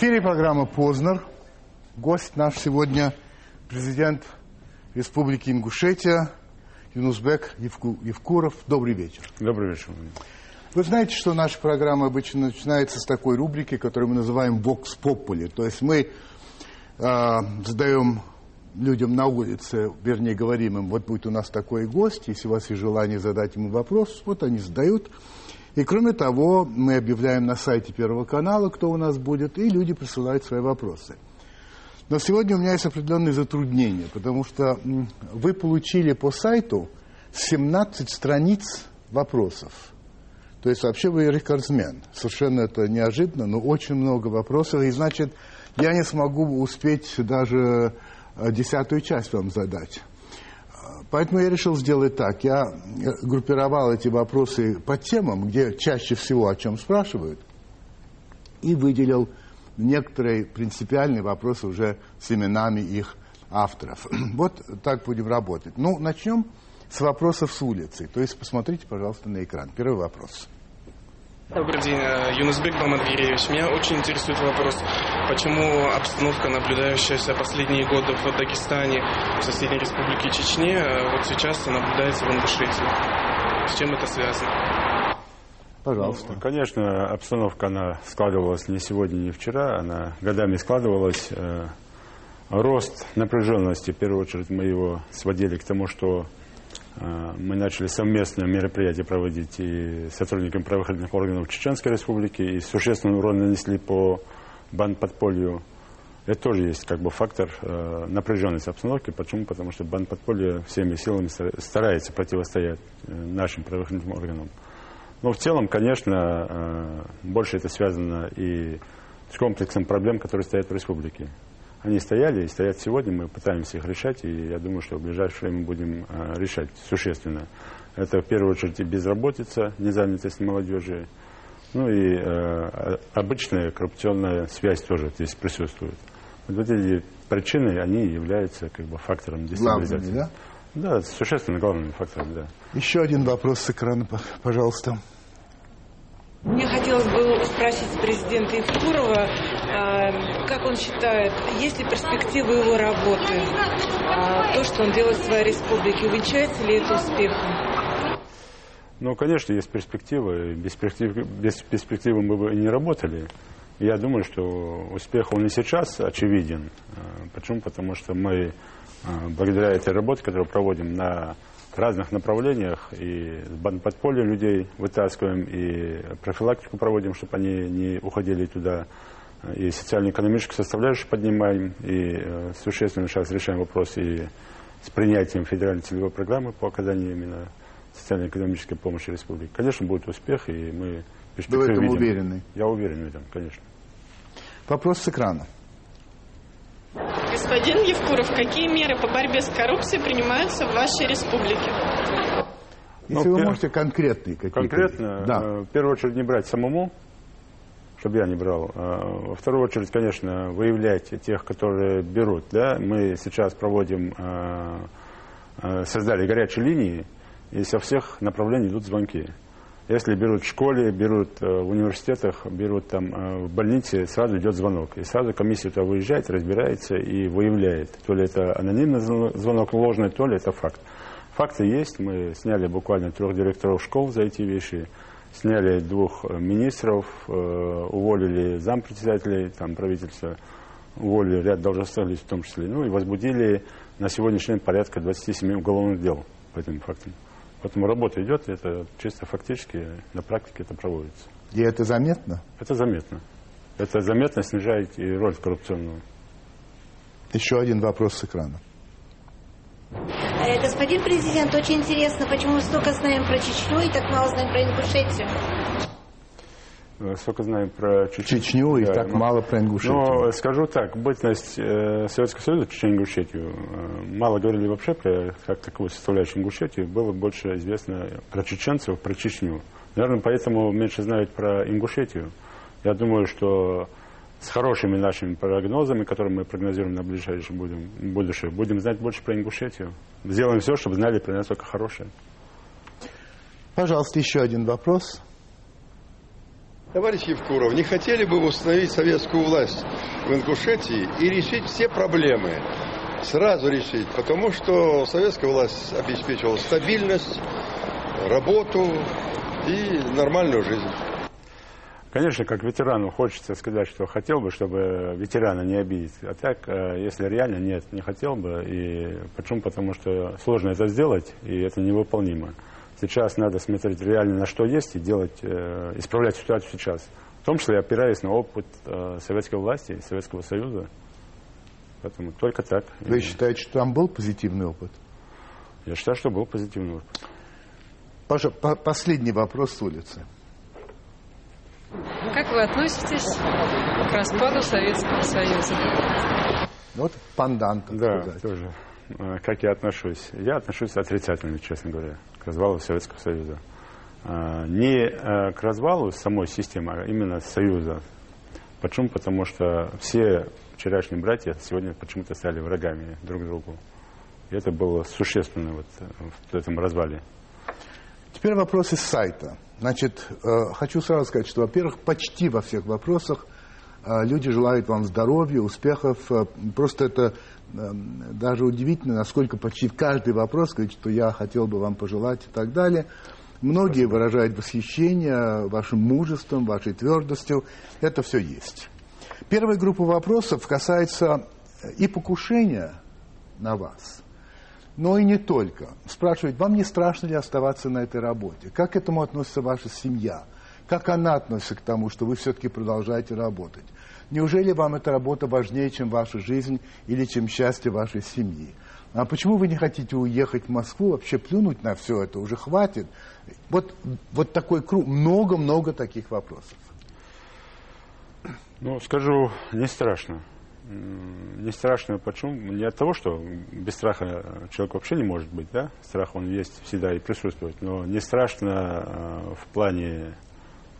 Эфире программа «Познер». Гость наш сегодня президент Республики Ингушетия Юнусбек Евку, Евкуров. Добрый вечер. Добрый вечер. Вы знаете, что наша программа обычно начинается с такой рубрики, которую мы называем «Вокс Попули». То есть мы э, задаем людям на улице, вернее, говорим им, вот будет у нас такой гость, если у вас есть желание задать ему вопрос, вот они задают. И кроме того, мы объявляем на сайте Первого канала, кто у нас будет, и люди присылают свои вопросы. Но сегодня у меня есть определенные затруднения, потому что вы получили по сайту 17 страниц вопросов. То есть вообще вы рекордсмен. Совершенно это неожиданно, но очень много вопросов. И значит, я не смогу успеть даже э, десятую часть вам задать. Поэтому я решил сделать так. Я э, группировал эти вопросы по темам, где чаще всего о чем спрашивают, и выделил некоторые принципиальные вопросы уже с именами их авторов. Вот так будем работать. Ну, начнем с вопросов с улицы. То есть посмотрите, пожалуйста, на экран. Первый вопрос. Добрый день, э, Юнусбек Бамадгиреевич. Меня очень интересует вопрос, почему обстановка, наблюдающаяся последние годы в Дагестане, в соседней республике Чечне, э, вот сейчас наблюдается в Ингушетии. С чем это связано? Пожалуйста. Ну, конечно, обстановка, она складывалась не сегодня, не вчера, она годами складывалась. Э, рост напряженности, в первую очередь, мы его сводили к тому, что мы начали совместное мероприятие проводить и сотрудникам правоохранительных органов Чеченской Республики, и существенный урон нанесли по бандподполью. Это тоже есть как бы фактор э, напряженности обстановки. Почему? Потому что бандподполье всеми силами старается противостоять э, нашим правоохранительным органам. Но в целом, конечно, э, больше это связано и с комплексом проблем, которые стоят в республике. Они стояли и стоят сегодня, мы пытаемся их решать, и я думаю, что в ближайшее время будем э, решать существенно. Это в первую очередь и безработица, незанятость молодежи, ну и э, обычная коррупционная связь тоже здесь присутствует. Вот эти причины, они являются как бы фактором дестабилизации. Главными, да? Да, существенно главным фактором, да. Еще один вопрос с экрана, пожалуйста. Мне хотелось бы спросить президента Евкурова, как он считает, есть ли перспективы его работы, а, то, что он делает в своей республике, увенчается ли это успехом? Ну, конечно, есть перспективы. Без перспективы, без перспективы мы бы не работали. Я думаю, что успех он и сейчас очевиден. А, почему? Потому что мы, благодаря этой работе, которую проводим на разных направлениях. И с подполья людей вытаскиваем, и профилактику проводим, чтобы они не уходили туда. И социально-экономическую составляющую поднимаем. И э, существенно сейчас решаем вопрос и с принятием федеральной целевой программы по оказанию именно социально-экономической помощи республике. Конечно, будет успех, и мы Вы в этом видим. уверены? Я уверен в этом, конечно. Вопрос с экрана. Господин Евкуров, какие меры по борьбе с коррупцией принимаются в вашей республике? Если ну, вы можете конкретные какие-то. Конкретно, да. Э, в первую очередь не брать самому, чтобы я не брал. А во вторую очередь, конечно, выявлять тех, которые берут. Да? Мы сейчас проводим, э, э, создали горячие линии, и со всех направлений идут звонки. Если берут в школе, берут э, в университетах, берут там э, в больнице, сразу идет звонок. И сразу комиссия туда выезжает, разбирается и выявляет. То ли это анонимный звонок ложный, то ли это факт. Факты есть. Мы сняли буквально трех директоров школ за эти вещи. Сняли двух э, министров, уволили зампредседателей там, правительства, уволили ряд должностных лиц в том числе. Ну и возбудили на сегодняшний день порядка 27 уголовных дел по этим фактам. Поэтому работа идет, это чисто фактически на практике это проводится. И это заметно? Это заметно. Это заметно снижает и роль коррупционную. Еще один вопрос с экрана. Э, господин президент, очень интересно, почему мы столько знаем про Чечню и так мало знаем про Ингушетию. Э, сколько знаем про Чечню. Чечню и да, так но, мало про Ингушетию. Но скажу так, бытность э, Советского Союза, Чечню Ингушетию, э, мало говорили вообще про как таковую составляющую Ингушетию, было больше известно про чеченцев, про Чечню. Наверное, поэтому меньше знают про Ингушетию. Я думаю, что с хорошими нашими прогнозами, которые мы прогнозируем на ближайшее будем, будущее, будем знать больше про Ингушетию. Сделаем все, чтобы знали про нас только хорошее. Пожалуйста, еще один вопрос. Товарищ Евкуров, не хотели бы установить советскую власть в Ингушетии и решить все проблемы? Сразу решить, потому что советская власть обеспечивала стабильность, работу и нормальную жизнь. Конечно, как ветерану хочется сказать, что хотел бы, чтобы ветерана не обидеть. А так, э, если реально нет, не хотел бы. И почему? Потому что сложно это сделать, и это невыполнимо. Сейчас надо смотреть реально на что есть и делать, э, исправлять ситуацию сейчас. В том числе опираясь на опыт э, советской власти Советского Союза. Поэтому только так. Вы считаете, что там был позитивный опыт? Я считаю, что был позитивный опыт. Паша, по последний вопрос с улицы. Как вы относитесь к распаду Советского Союза? Вот пандан, так Да, сказать. тоже. А, Как я отношусь? Я отношусь отрицательно, честно говоря, к развалу Советского Союза. А, Не а, к развалу самой системы, а именно Союза. Почему? Потому что все вчерашние братья сегодня почему-то стали врагами друг другу. И это было существенно вот в этом развале. Теперь вопрос из сайта. Значит, э, хочу сразу сказать, что, во-первых, почти во всех вопросах э, люди желают вам здоровья, успехов. Э, Просто это даже удивительно, насколько почти каждый вопрос говорит, что я хотел бы вам пожелать и так далее. Многие выражают восхищение вашим мужеством, вашей твердостью. Это все есть. Первая группа вопросов касается и покушения на вас, но и не только. Спрашивают, вам не страшно ли оставаться на этой работе? Как к этому относится ваша семья? Как она относится к тому, что вы все-таки продолжаете работать? Неужели вам эта работа важнее, чем ваша жизнь или чем счастье вашей семьи? А почему вы не хотите уехать в Москву, вообще плюнуть на все это, уже хватит? Вот, вот такой круг, много-много таких вопросов. Ну, скажу, не страшно. Не страшно, почему? Не от того, что без страха человек вообще не может быть, да? Страх, он есть всегда и присутствует. Но не страшно э, в плане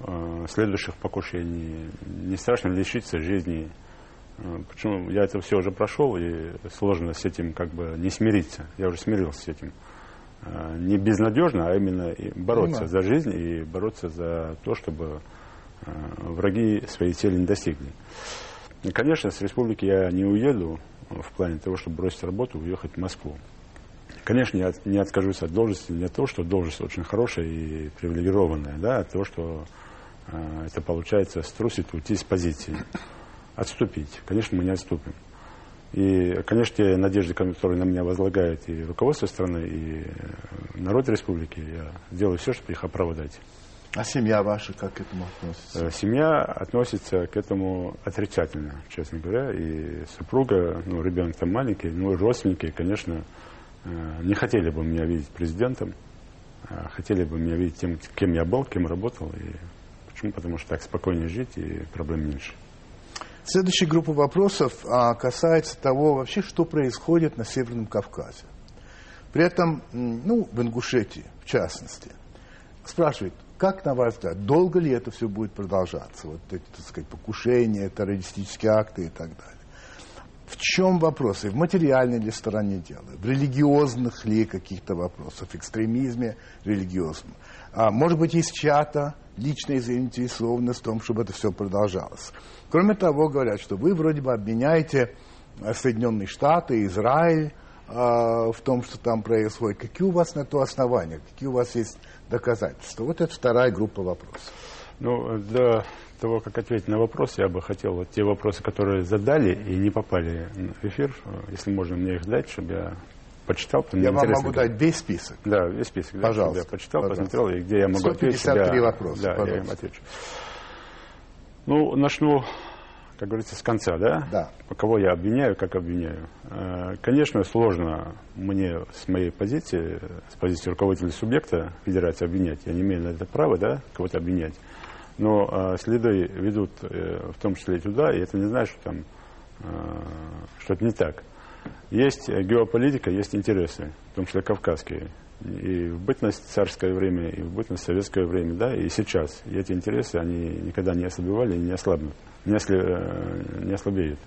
э, следующих покушений. Не страшно лишиться жизни. Э, Почему? Я это все уже прошел, и сложно с этим как бы не смириться. Я уже смирился с этим. Не безнадежно, а именно бороться Понимаю. за жизнь и бороться за то, чтобы враги своей цели не достигли. Конечно, с республики я не уеду в плане того, чтобы бросить работу и уехать в Москву. Конечно, я не откажусь от должности не от того, что должность очень хорошая и привилегированная, да, а от того, что э, это получается струсить, уйти с позиции, отступить. Конечно, мы не отступим. И, конечно, те надежды, которые на меня возлагает и руководство страны, и э, народ республики, я сделаю все, чтобы их оправдать. А семья ваша как к этому относится? Э, Семья относится к этому отрицательно, честно говоря. И супруга, ну, ребенок там маленький, ну, родственники, конечно, э, не хотели бы меня видеть президентом, а хотели бы меня видеть тем, кем я был, кем работал. И почему? Потому что так спокойнее жить и проблем меньше. Следующая группа вопросов а, касается того вообще, что происходит на Северном Кавказе. При этом, ну, в Ингушетии, в частности, спрашивает, как на ваш взгляд, долго ли это все будет продолжаться? Вот эти, так сказать, покушения, террористические акты и так далее. В чем вопросы? В материальной ли стороне дела? В религиозных ли каких-то вопросах? В экстремизме религиозном? А, может быть, есть чья-то личная заинтересованность в том, чтобы это все продолжалось. Кроме того, говорят, что вы вроде бы обменяете э, Соединенные Штаты, Израиль э, в том, что там происходит. Какие у вас на то основания? Какие у вас есть доказательства? Вот это вторая группа вопросов. Ну, для того, как ответить на вопрос, я бы хотел вот те вопросы, которые задали и не попали в эфир, если можно мне их дать, чтобы я почитал. Я вам могу как- дать весь список. Да, весь список. да, Пожалуйста, чтобы я почитал, пожалуйста. посмотрел, и где я могу ответить. 153 я- вопроса, Да, я им пожалуйста. отвечу. Ну, начну, как говорится, с конца, да? Да. Кого я обвиняю, как обвиняю. Э, Конечно, сложно мне с моей позиции, с позиции руководителя субъекта федерации обвинять. Я не имею на это права, да, кого-то обвинять. Но э, следы ведут э, в том числе и туда, и это не значит, что там что-то не так. Есть геополитика, есть интересы, в том числе кавказские. И в бытность царское время, и в бытность советское время, да, и сейчас. И эти интересы, они никогда не ослабевали и не ослабнут, не, осле- э, не ослабеют.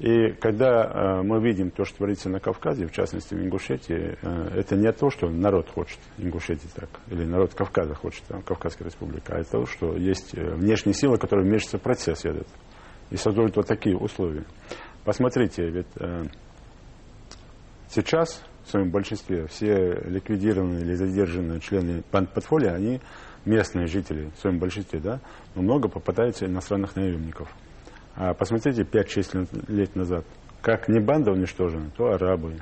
И когда э, мы видим то, что творится на Кавказе, в частности в Ингушетии, э, это не то, что народ хочет Ингушетии так, или народ Кавказа хочет, там, Кавказская республика, а это то, что есть э, внешние силы, которые вмешиваются в процесс этот и создают вот такие условия. Посмотрите, ведь э, сейчас в своем большинстве все ликвидированные или задержанные члены банд-подфолия, они местные жители в своем большинстве, да, но много попадается иностранных наемников. А посмотрите 5-6 лет назад, как не банда уничтожена, то арабы,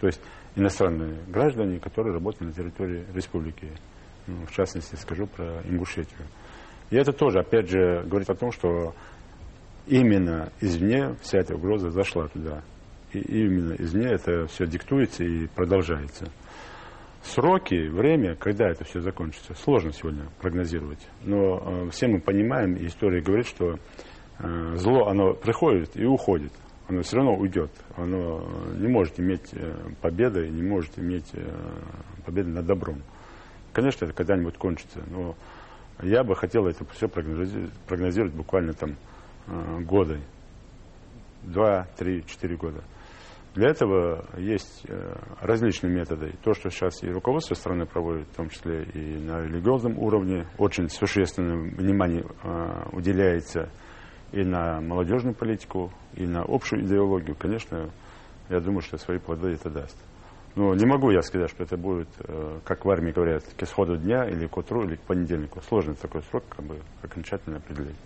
то есть иностранные граждане, которые работают на территории республики. Ну, в частности, скажу про Ингушетию. И это тоже, опять же, говорит о том, что именно извне вся эта угроза зашла туда. И именно извне это все диктуется и продолжается. Сроки, время, когда это все закончится, сложно сегодня прогнозировать. Но э, все мы понимаем, и история говорит, что э, зло, оно приходит и уходит. Оно все равно уйдет. Оно не может иметь э, победы, не может иметь э, победы над добром. Конечно, это когда-нибудь кончится. Но я бы хотел это все прогнозировать, прогнозировать буквально там э, годы. Два, три, четыре года. Для этого есть э, различные методы. То, что сейчас и руководство страны проводит, в том числе и на религиозном уровне, очень существенное внимание э, уделяется и на молодежную политику, и на общую идеологию. Конечно, я думаю, что свои плоды это даст. Но не могу я сказать, что это будет, э, как в армии говорят, к исходу дня, или к утру, или к понедельнику. Сложный такой срок, как бы окончательно определить.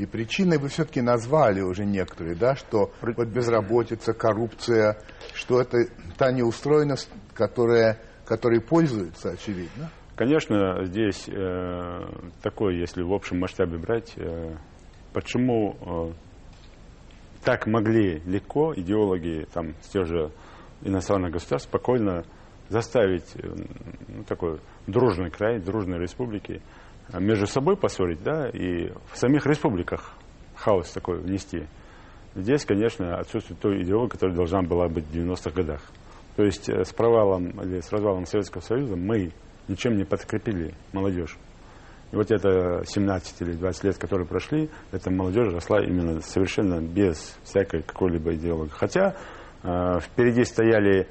И причиной вы все-таки назвали уже некоторые, да, что вот безработица, коррупция, что это та неустроенность, которая, которой пользуется, очевидно. Конечно, здесь э, такое, если в общем масштабе брать, э, почему э, так могли легко идеологи там, с тех же иностранных государств спокойно заставить э, ну, такой дружный край, дружные республики между собой поссорить, да, и в самих республиках хаос такой внести. Здесь, конечно, отсутствует той идеологии, которая должна была быть в 90-х годах. То есть э, с провалом или с развалом Советского Союза мы ничем не подкрепили молодежь. И вот это 17 или 20 лет, которые прошли, эта молодежь росла именно совершенно без всякой какой-либо идеологии. Хотя э, впереди стояли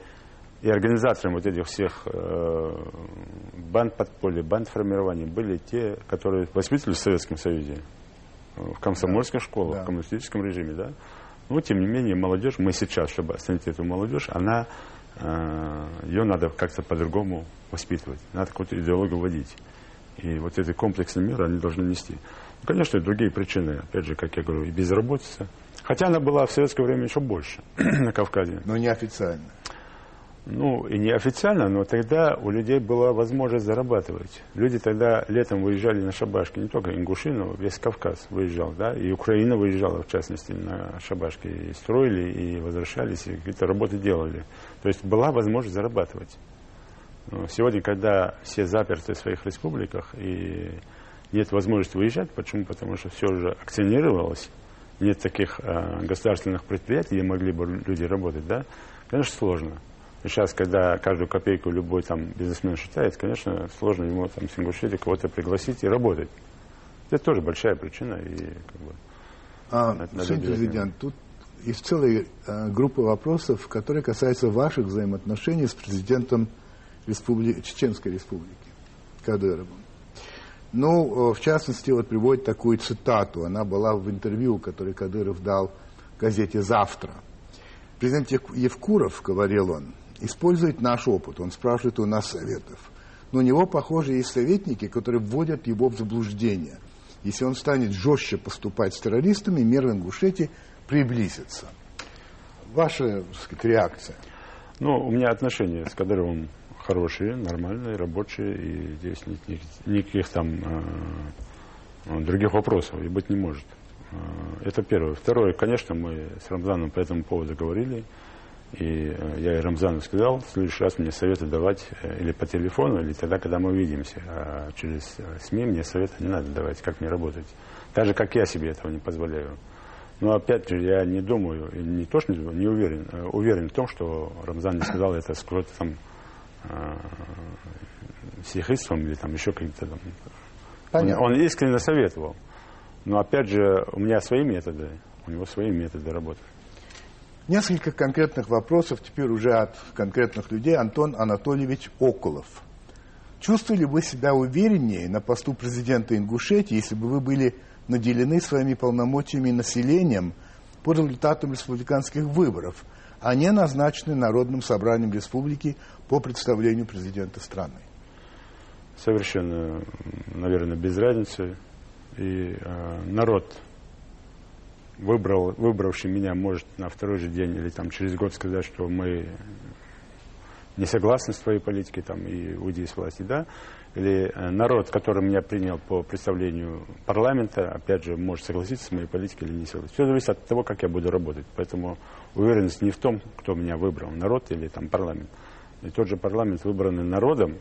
и организатором вот этих всех э, банд подполья, банд формирования были те, которые воспитывались в Советском Союзе, э, в комсомольских школах, да. в коммунистическом режиме, да. Но, тем не менее, молодежь, мы сейчас, чтобы остановить эту молодежь, она, э, ее надо как-то по-другому воспитывать, надо какую-то идеологию вводить. И вот эти комплексные меры они должны нести. Ну, конечно, и другие причины, опять же, как я говорю, и безработица. Хотя она была в советское время еще больше на Кавказе. Но неофициально ну, и неофициально, но тогда у людей была возможность зарабатывать. Люди тогда летом выезжали на шабашки, не только ингуши, но весь Кавказ выезжал, да, и Украина выезжала, в частности, на шабашки, и строили, и возвращались, и какие-то работы делали. То есть была возможность зарабатывать. Но сегодня, когда все заперты в своих республиках, и нет возможности выезжать, почему? Потому что все уже акционировалось, нет таких э, государственных предприятий, где могли бы люди работать, да, конечно, сложно. Сейчас, когда каждую копейку любой там бизнесмен считает, конечно, сложно ему там с Ингушетии кого-то пригласить и работать. Это тоже большая причина. И, как бы, а, господин президент, тут есть целая а, группа вопросов, которые касаются ваших взаимоотношений с президентом Республи... Чеченской Республики Кадыровым. Ну, в частности, вот приводит такую цитату. Она была в интервью, которое Кадыров дал газете «Завтра». Президент Евкуров, говорил он, использует наш опыт, он спрашивает у нас советов. Но у него, похоже, есть советники, которые вводят его в заблуждение. Если он станет жестче поступать с террористами, мир в Ингушетии приблизится. Ваша так сказать, реакция? Ну, у меня отношения с Кадыровым хорошие, нормальные, рабочие, и здесь никаких, никаких там э, других вопросов и быть не может. Э, это первое. Второе, конечно, мы с Рамзаном по этому поводу говорили. И э, я и Рамзану сказал, в следующий раз мне советы давать э, или по телефону, или тогда, когда мы увидимся. А через э, СМИ мне советы не надо давать, как мне работать. Даже как я себе этого не позволяю. Но опять же, я не думаю, не то, что не, не уверен, уверен в том, что Рамзан не сказал это с какой-то там э, сихистством или там еще каким-то там. Он, он искренне советовал. Но опять же, у меня свои методы, у него свои методы работы. Несколько конкретных вопросов теперь уже от конкретных людей. Антон Анатольевич Околов. Чувствовали вы себя увереннее на посту президента Ингушетии, если бы вы были наделены своими полномочиями населением по результатам республиканских выборов, а не назначены Народным собранием республики по представлению президента страны? Совершенно, наверное, без разницы. И э, народ выбрал, выбравший меня, может на второй же день или там через год сказать, что мы не согласны с твоей политикой там, и уйди из власти, да, или э, народ, который меня принял по представлению парламента, опять же, может согласиться с моей политикой или не согласиться. Все зависит от того, как я буду работать. Поэтому уверенность не в том, кто меня выбрал, народ или там парламент. И тот же парламент, выбранный народом,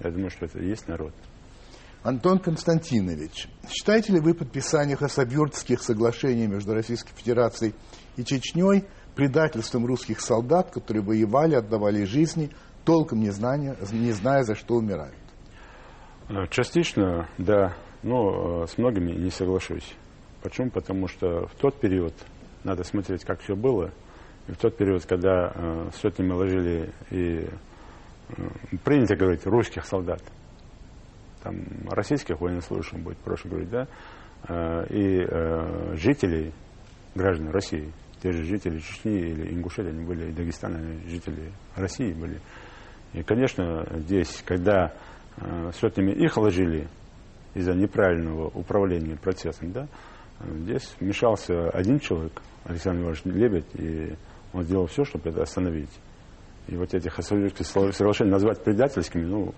я думаю, что это и есть народ. Антон Константинович, считаете ли вы подписание Хасавюртских соглашений между Российской Федерацией и Чечней предательством русских солдат, которые воевали, отдавали жизни, толком не зная, не зная за что умирают? Э, частично, да, но э, с многими не соглашусь. Почему? Потому что в тот период, надо смотреть, как все было, и в тот период, когда э, сотнями ложили и принято говорить русских солдат, там, российских военнослужащих, будет проще говорить, да, э, и э, жителей, граждан России, те же жители Чечни или Ингушетии, они были, и Дагестана, жители России были. И, конечно, здесь, когда э, сотнями их ложили из-за неправильного управления процессом, да, здесь вмешался один человек, Александр Иванович Лебедь, и он сделал все, чтобы это остановить. И вот этих соглашений назвать предательскими, ну,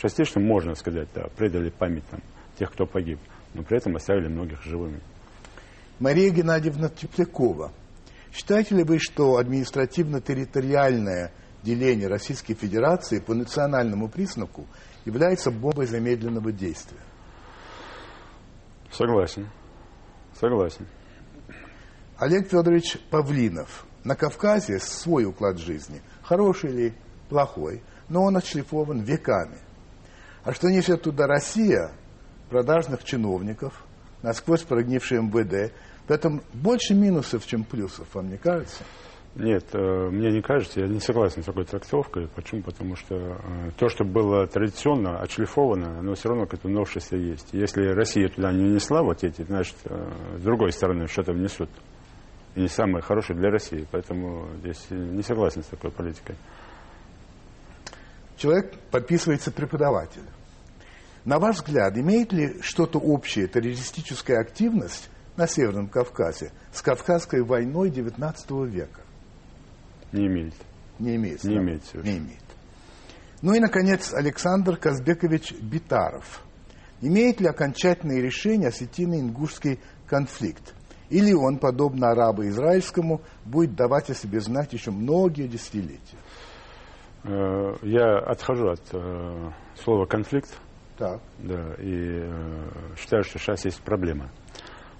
Частично можно сказать, да, предали память там, тех, кто погиб, но при этом оставили многих живыми. Мария Геннадьевна Теплякова. Считаете ли вы, что административно-территориальное деление Российской Федерации по национальному признаку является бомбой замедленного действия? Согласен. Согласен. Олег Федорович Павлинов. На Кавказе свой уклад жизни. Хороший или плохой, но он отшлифован веками. А что несет туда Россия, продажных чиновников, насквозь прогнивший МВД, в этом больше минусов, чем плюсов, вам не кажется? Нет, э, мне не кажется, я не согласен с такой трактовкой. Почему? Потому что э, то, что было традиционно отшлифовано, оно все равно какое-то новшество есть. Если Россия туда не внесла вот эти, значит, э, с другой стороны что-то внесут. И не самое хорошее для России. Поэтому здесь не согласен с такой политикой человек подписывается преподаватель. На ваш взгляд, имеет ли что-то общее террористическая активность на Северном Кавказе с Кавказской войной XIX века? Не имеет. Не имеет. Не имеет. Не имеет. Ну и, наконец, Александр Казбекович Битаров. Имеет ли окончательное решение осетино-ингушский конфликт? Или он, подобно арабо-израильскому, будет давать о себе знать еще многие десятилетия? Э, я отхожу от э, слова конфликт. Так. Да, и э, считаю, что сейчас есть проблема.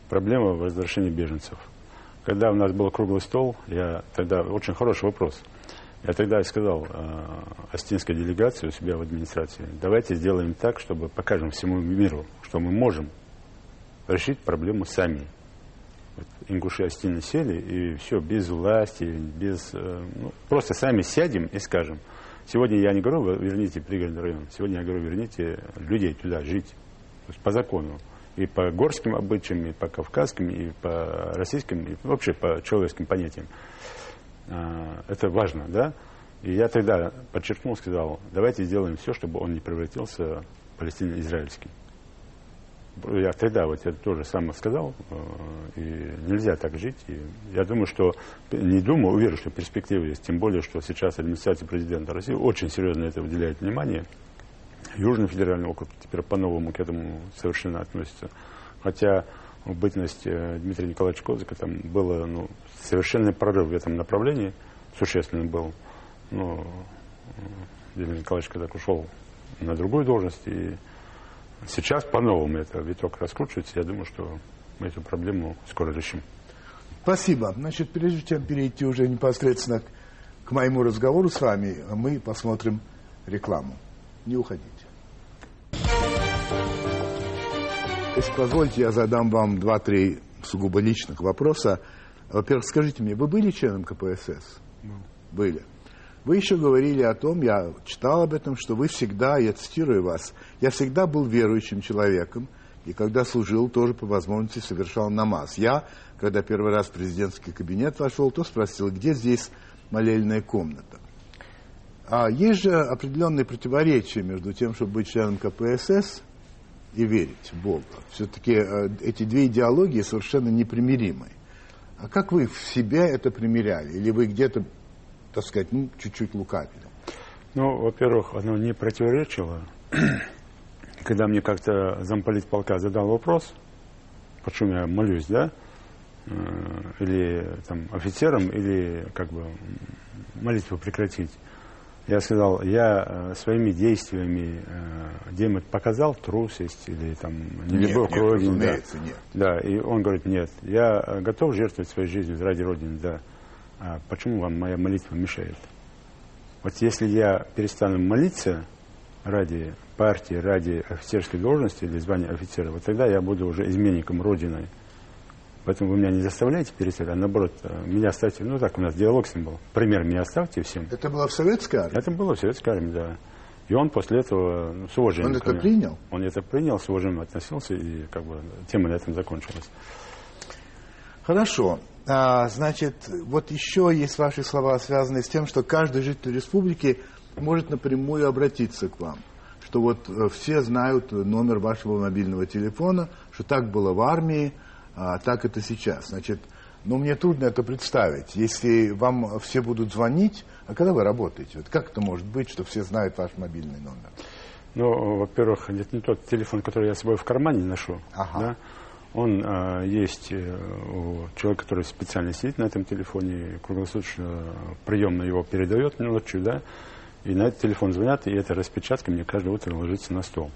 Проблема в возвращении беженцев. Когда у нас был круглый стол, я тогда очень хороший вопрос. Я тогда сказал э, остинской делегации у себя в администрации, давайте сделаем так, чтобы покажем всему миру, что мы можем решить проблему сами ингуши Остины сели, и все, без власти, без... Э, ну, просто сами сядем и скажем. Сегодня я не говорю, верните пригородный район. Сегодня я говорю, верните людей туда жить. По закону. И по горским обычаям, и по кавказским, и по российским, и вообще по человеческим понятиям. А, это важно, да? И я тогда подчеркнул, сказал, давайте сделаем все, чтобы он не превратился в палестино-израильский я тогда вот я тоже сам сказал, э, и нельзя так жить. И я думаю, что, не думаю, уверен, что перспективы есть, тем более, что сейчас администрация президента России очень серьезно это уделяет внимание. Южный федеральный округ теперь по-новому к этому совершенно относится. Хотя в бытность э, Дмитрия Николаевича Козыка там было ну, совершенный прорыв в этом направлении, существенный был. Но э, Дмитрий Николаевич когда ушел на другую должность, и Сейчас по-новому это виток раскручивается. Я думаю, что мы эту проблему скоро решим. Спасибо. Значит, прежде чем перейти уже непосредственно к моему разговору с вами, мы посмотрим рекламу. Не уходите. Если позволите, я задам вам два-три сугубо личных вопроса. Во-первых, скажите мне, вы были членом КПСС? Были. Вы еще говорили о том, я читал об этом, что вы всегда, я цитирую вас, я всегда был верующим человеком, и когда служил, тоже по возможности совершал намаз. Я, когда первый раз в президентский кабинет вошел, то спросил, где здесь молельная комната. А есть же определенные противоречия между тем, чтобы быть членом КПСС и верить в Бога. Все-таки э, эти две идеологии совершенно непримиримы. А как вы в себя это примеряли? Или вы где-то, так сказать, ну, чуть-чуть лукавили? Ну, во-первых, оно не противоречило. Когда мне как-то замполит полка задал вопрос, почему я молюсь, да, э, или там офицерам, или как бы молитву прекратить, я сказал, я э, своими действиями э, Демет показал трусость или там нелюбовь нет, к Родине. Да. нет. да, и он говорит, нет, я готов жертвовать своей жизнью ради Родины, да. А почему вам моя молитва мешает? Вот если я перестану молиться ради партии, ради офицерской должности или звания офицера, вот тогда я буду уже изменником Родины. Поэтому вы меня не заставляете перестать, а наоборот, э, меня оставьте. Ну так, у нас диалог с ним был. Пример меня оставьте всем. Это было в советской армии? Это было в советской армии, да. И он после этого ну, с уважением. Он это принял? Он это принял, с уважением относился, и как бы тема на этом закончилась. Хорошо. А, значит, вот еще есть ваши слова, связанные с тем, что каждый житель республики может напрямую обратиться к вам. Что вот э, все знают номер вашего мобильного телефона, что так было в армии, а так это сейчас. Значит, ну, мне трудно это представить. Если вам все будут звонить, а когда вы работаете? Вот как это может быть, что все знают ваш мобильный номер? Ну, во-первых, это не тот телефон, который я с собой в кармане ношу. Ага. Да? Он а, есть э, у человека, который специально сидит на этом телефоне, круглосуточно приемно его передает мне ночью, да, и на этот телефон звонят, и эта распечатка мне каждое утро ложится на стол.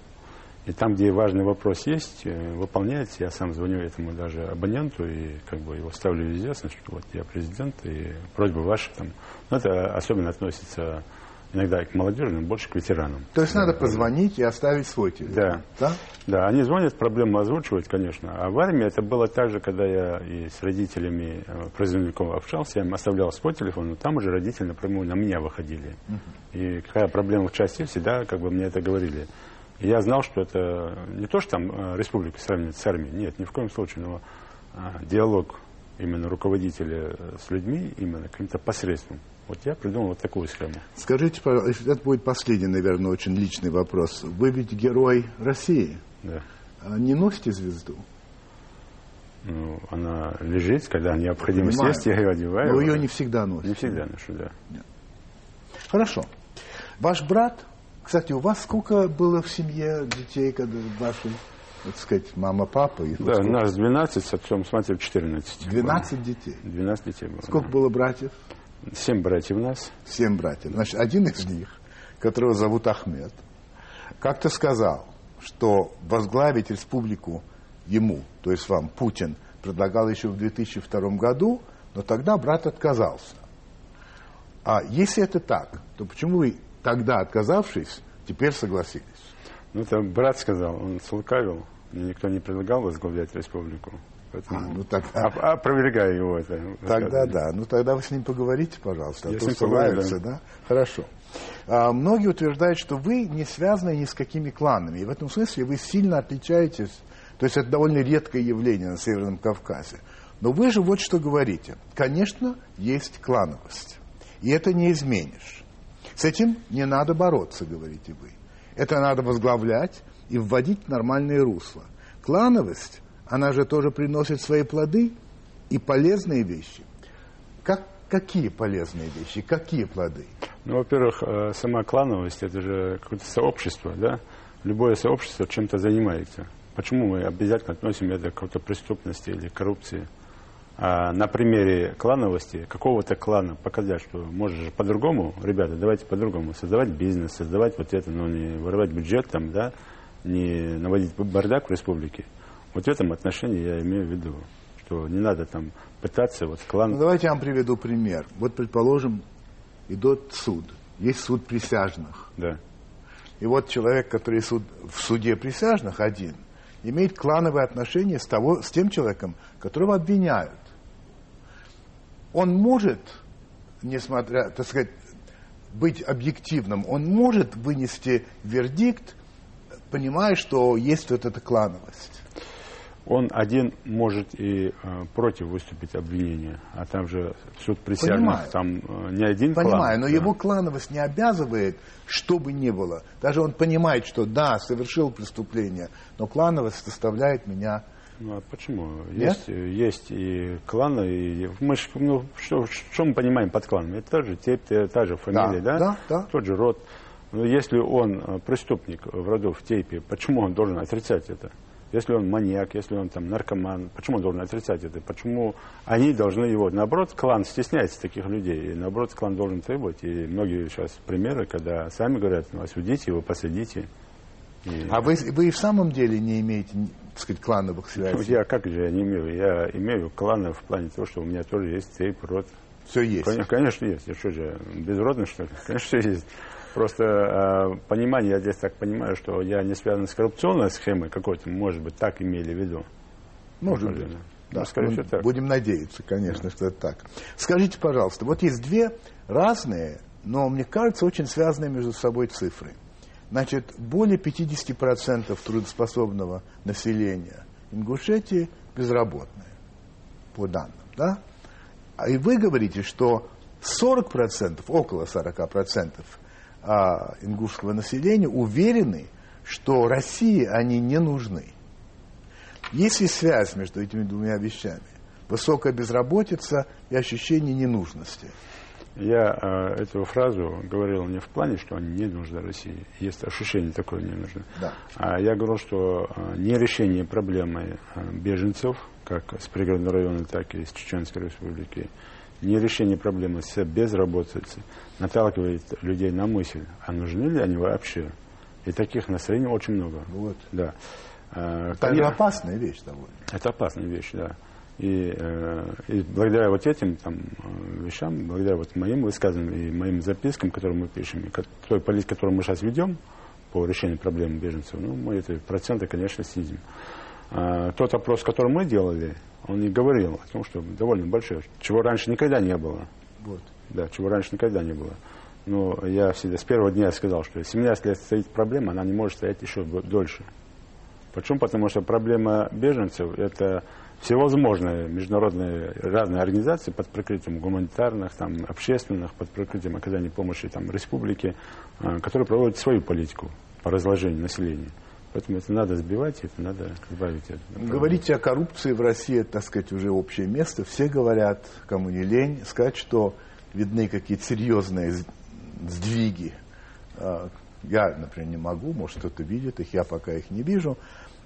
И там, где важный вопрос есть, э, выполняется, я сам звоню этому даже абоненту и как бы его ставлю в известность, что вот я президент, и просьба ваша там. Но это особенно относится иногда и к молодежи, но больше к ветеранам. То есть надо позвонить и оставить свой телефон. Да. да? Да, они звонят, проблему озвучивают, конечно. А в армии это было так же, когда я и с родителями э, призывников общался, я им оставлял свой телефон, но там уже родители напрямую на меня выходили. И какая проблема в части, всегда как бы мне это говорили. И я знал, что это не то, что там э, республика сравнивается с армией, нет, ни в коем случае, но э, диалог именно руководителя с людьми, именно каким-то посредством. Вот я придумал вот такую схему. Скажите, пожалуйста, это будет последний, наверное, очень личный вопрос. Вы ведь герой России. Да. А Не носите звезду? Ну, она лежит, когда необходимо Понимаю. сесть, я ее одеваю. Но ее не всегда носите. Не всегда ношу, да. Хорошо. Ваш брат, кстати, у вас сколько было в семье детей, когда ваши, так сказать, мама, папа? И Да, сколько? нас 12, с отцом, с матерью 14. 12 детей. 12 детей было. Сколько было братьев? Семь братьев у нас. Семь братьев. Значит, один из них, которого зовут Ахмед, как-то сказал, что возглавить республику ему, то есть вам, Путин, предлагал еще в 2002 году, но тогда брат отказался. А если это так, то почему вы тогда, отказавшись, теперь согласились? Ну, это брат сказал, он слукавил. Мне никто не предлагал возглавлять республику. Поэтому А, ну так- оп- опровергаю его это. Тогда да. Ну тогда вы с ним поговорите, пожалуйста. Я а то ссылаются, да. Хорошо. А, многие утверждают, что вы не связаны ни с какими кланами. И в этом смысле вы сильно отличаетесь. То есть это довольно редкое явление на Северном Кавказе. Но вы же вот что говорите. Конечно, есть клановость. И это не изменишь. С этим не надо бороться, говорите вы. Это надо возглавлять и вводить в нормальные русла. Клановость, она же тоже приносит свои плоды и полезные вещи. Как, какие полезные вещи, какие плоды? Ну, во-первых, э, сама клановость, это же какое-то сообщество, да? Любое сообщество чем-то занимается. Почему мы обязательно относим это к какой-то преступности или коррупции? А на примере клановости, какого-то клана показать, что можно же по-другому, ребята, давайте по-другому, создавать бизнес, создавать вот это, но не вырывать бюджет там, да, не наводить бардак в республике. Вот в этом отношении я имею в виду, что не надо там пытаться вот клан... Ну, давайте я вам приведу пример. Вот, предположим, идет суд. Есть суд присяжных. Да. И вот человек, который суд, в суде присяжных один, имеет клановые отношения с, того, с тем человеком, которого обвиняют. он может, несмотря, так сказать, быть объективным, он может вынести вердикт, понимая, что есть вот эта клановость. Он один может и э, против выступить обвинения, а там же суд присяжных, Понимаю. там э, не один Понимаю, клан. но да. его клановость не обязывает, что бы ни было. Даже он понимает, что да, совершил преступление, но клановость составляет меня Ну, а почему? Нет? Есть, э, есть и кланы, и мы ж, ну, что, что мы понимаем под кланом? Это тоже те- те- та же фамилия, Да, да? да, да. Тот же род. Но если он э, преступник в роду в тейпе, почему он должен отрицать это? Если он маньяк, если он там наркоман, почему он должен отрицать это? Почему они должны его... Наоборот, клан стесняется таких людей, и наоборот, клан должен требовать. И многие сейчас примеры, когда сами говорят, ну, осудите его, посадите. И- А вы, вы и в самом деле не имеете, так сказать, клановых Ну, связей? Я как же я не имею? Я имею кланы в плане того, что у меня тоже есть тейп, род. Все есть. Конечно, конечно есть. Я что же, безродный, что ли? Конечно, есть. Просто э, понимание, я здесь так понимаю, что я не связан с коррупционной схемой какой-то, может быть, так имели в виду. Может быть. да. Да, Ну, скорее всего, так. Будем надеяться, конечно, что это так. Скажите, пожалуйста, вот есть две разные, но, мне кажется, очень связанные между собой цифры. Значит, более 50% трудоспособного населения Ингушетии безработные, по данным, да? А И вы говорите, что 40%, около 40% а, ингушского населения уверены, что России они не нужны. Есть ли связь между этими двумя вещами? Высокая безработица и ощущение ненужности. Я э, эту фразу говорил не в плане, что они не нужны России. Есть ощущение такое не нужно. Да. А я говорил, что э, не решение проблемы э, беженцев, как с пригородного района, так и с Чеченской республики, не решение проблемы с безработицей наталкивает людей на мысль, а нужны ли они вообще. И таких настроений очень много. Вот. Да. Э, Это конечно, опасная вещь довольно. это опасная вещь, да. И, э, и благодаря вот этим там, э, вещам, благодаря вот моим высказываниям и моим запискам, которые мы пишем, и той политике, которую мы сейчас ведем по решению проблем беженцев, ну, мы эти проценты, конечно, снизим. А, тот опрос, который мы делали, он и говорил о том, что довольно большой, чего раньше никогда не было. Вот. Да, чего раньше никогда не было. Но я всегда с первого дня сказал, что 17 лет стоит проблема, она не может стоять еще дольше. Почему? Потому что проблема беженцев – это всевозможные международные разные организации под прикрытием гуманитарных, там, общественных, под прикрытием оказания помощи там, республики, а, которые проводят свою политику по разложению населения. Поэтому это надо сбивать, это надо избавить от этого. О коррупции в России, так сказать, уже общее место. Все говорят, кому не лень, сказать, что видны какие-то серьезные сдвиги. А, Я, например, не могу, может, кто-то видит их, я пока их не вижу.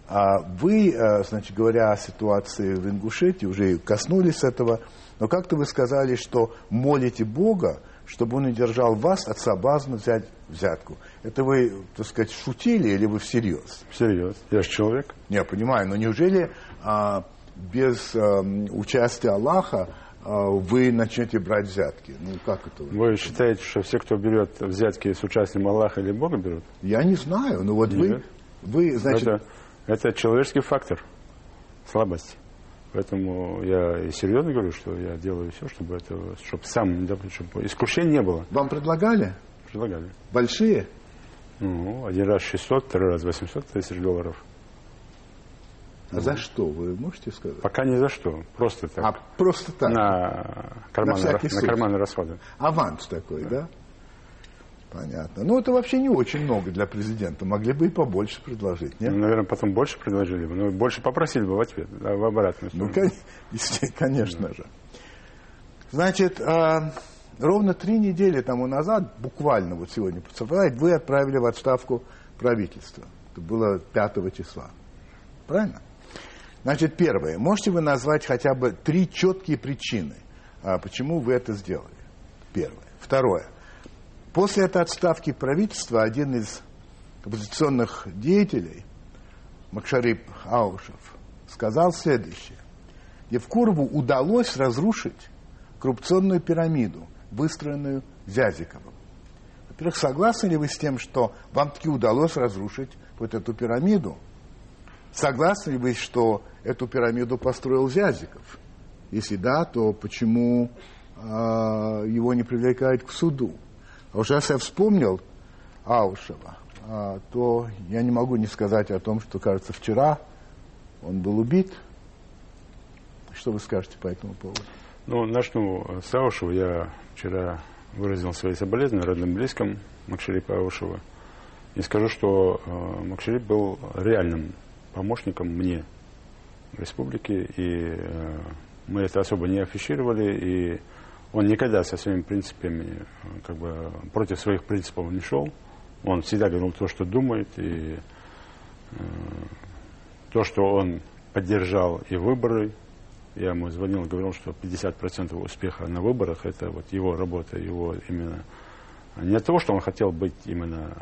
А вы, э, значит, говоря о ситуации в Ингушетии, уже коснулись этого, но как-то вы сказали, что молите Бога, чтобы он удержал вас от соблазна взять взятку. Это вы, так сказать, шутили или вы всерьез? Всерьез. Я же человек. Я понимаю, но неужели а, без ам, участия Аллаха а, вы начнете брать взятки? Ну, как это? Вы считаете, что все, кто берет взятки с участием Аллаха или Бога берут? Я не знаю, но вот вы, Нет. вы, значит, это, это человеческий фактор, слабость. Поэтому я и серьезно говорю, что я делаю все, чтобы это, чтобы сам, чтобы искушения не было. вам предлагали Предлагали. большие? Ну, один раз 600, второй раз 800 тысяч долларов. А за что, вы можете сказать? Пока ни за что, просто так. А просто так, на, ра- на случай. карманные расходы. аванс такой, да? Понятно. Ну, это вообще не очень много для президента. Могли бы и побольше предложить, нет? Ну, наверное, потом больше предложили бы, но больше попросили бы в ответ, да, в обратную Ну, сторону. кон- естественно, конечно же. Значит, а, ровно три недели тому назад, буквально вот сегодня, совпадает, вы отправили в отставку правительство. Это было 5 числа. Правильно? Значит, первое. Можете вы назвать хотя бы три четкие причины, а, почему вы это сделали? Первое. Второе. После этой отставки правительства один из оппозиционных деятелей, Макшарип Аушев, сказал следующее. Евкурову удалось разрушить коррупционную пирамиду, выстроенную Зязиковым. Во-первых, согласны ли вы с тем, что вам таки удалось разрушить вот эту пирамиду? Согласны ли вы, что эту пирамиду построил Зязиков? Если да, то почему а, его не привлекают к суду. А уж если я вспомнил Аушева, а, то я не могу не сказать о том, что, кажется, вчера он был убит. Что вы скажете по этому поводу? Ну, начну с Аушева. Я вчера выразил свои соболезнования родным близким Макшерипа Аушева. И скажу, что э, Макшерип был реальным помощником мне в республике, и э, мы это особо не афишировали, и он никогда со своими принципами, э, как бы против своих принципов не шел. Он всегда говорил то, что думает, и э, то, что он поддержал и выборы. Я ему звонил говорил, что 50% успеха на выборах это вот его работа, его именно не от того, что он хотел быть именно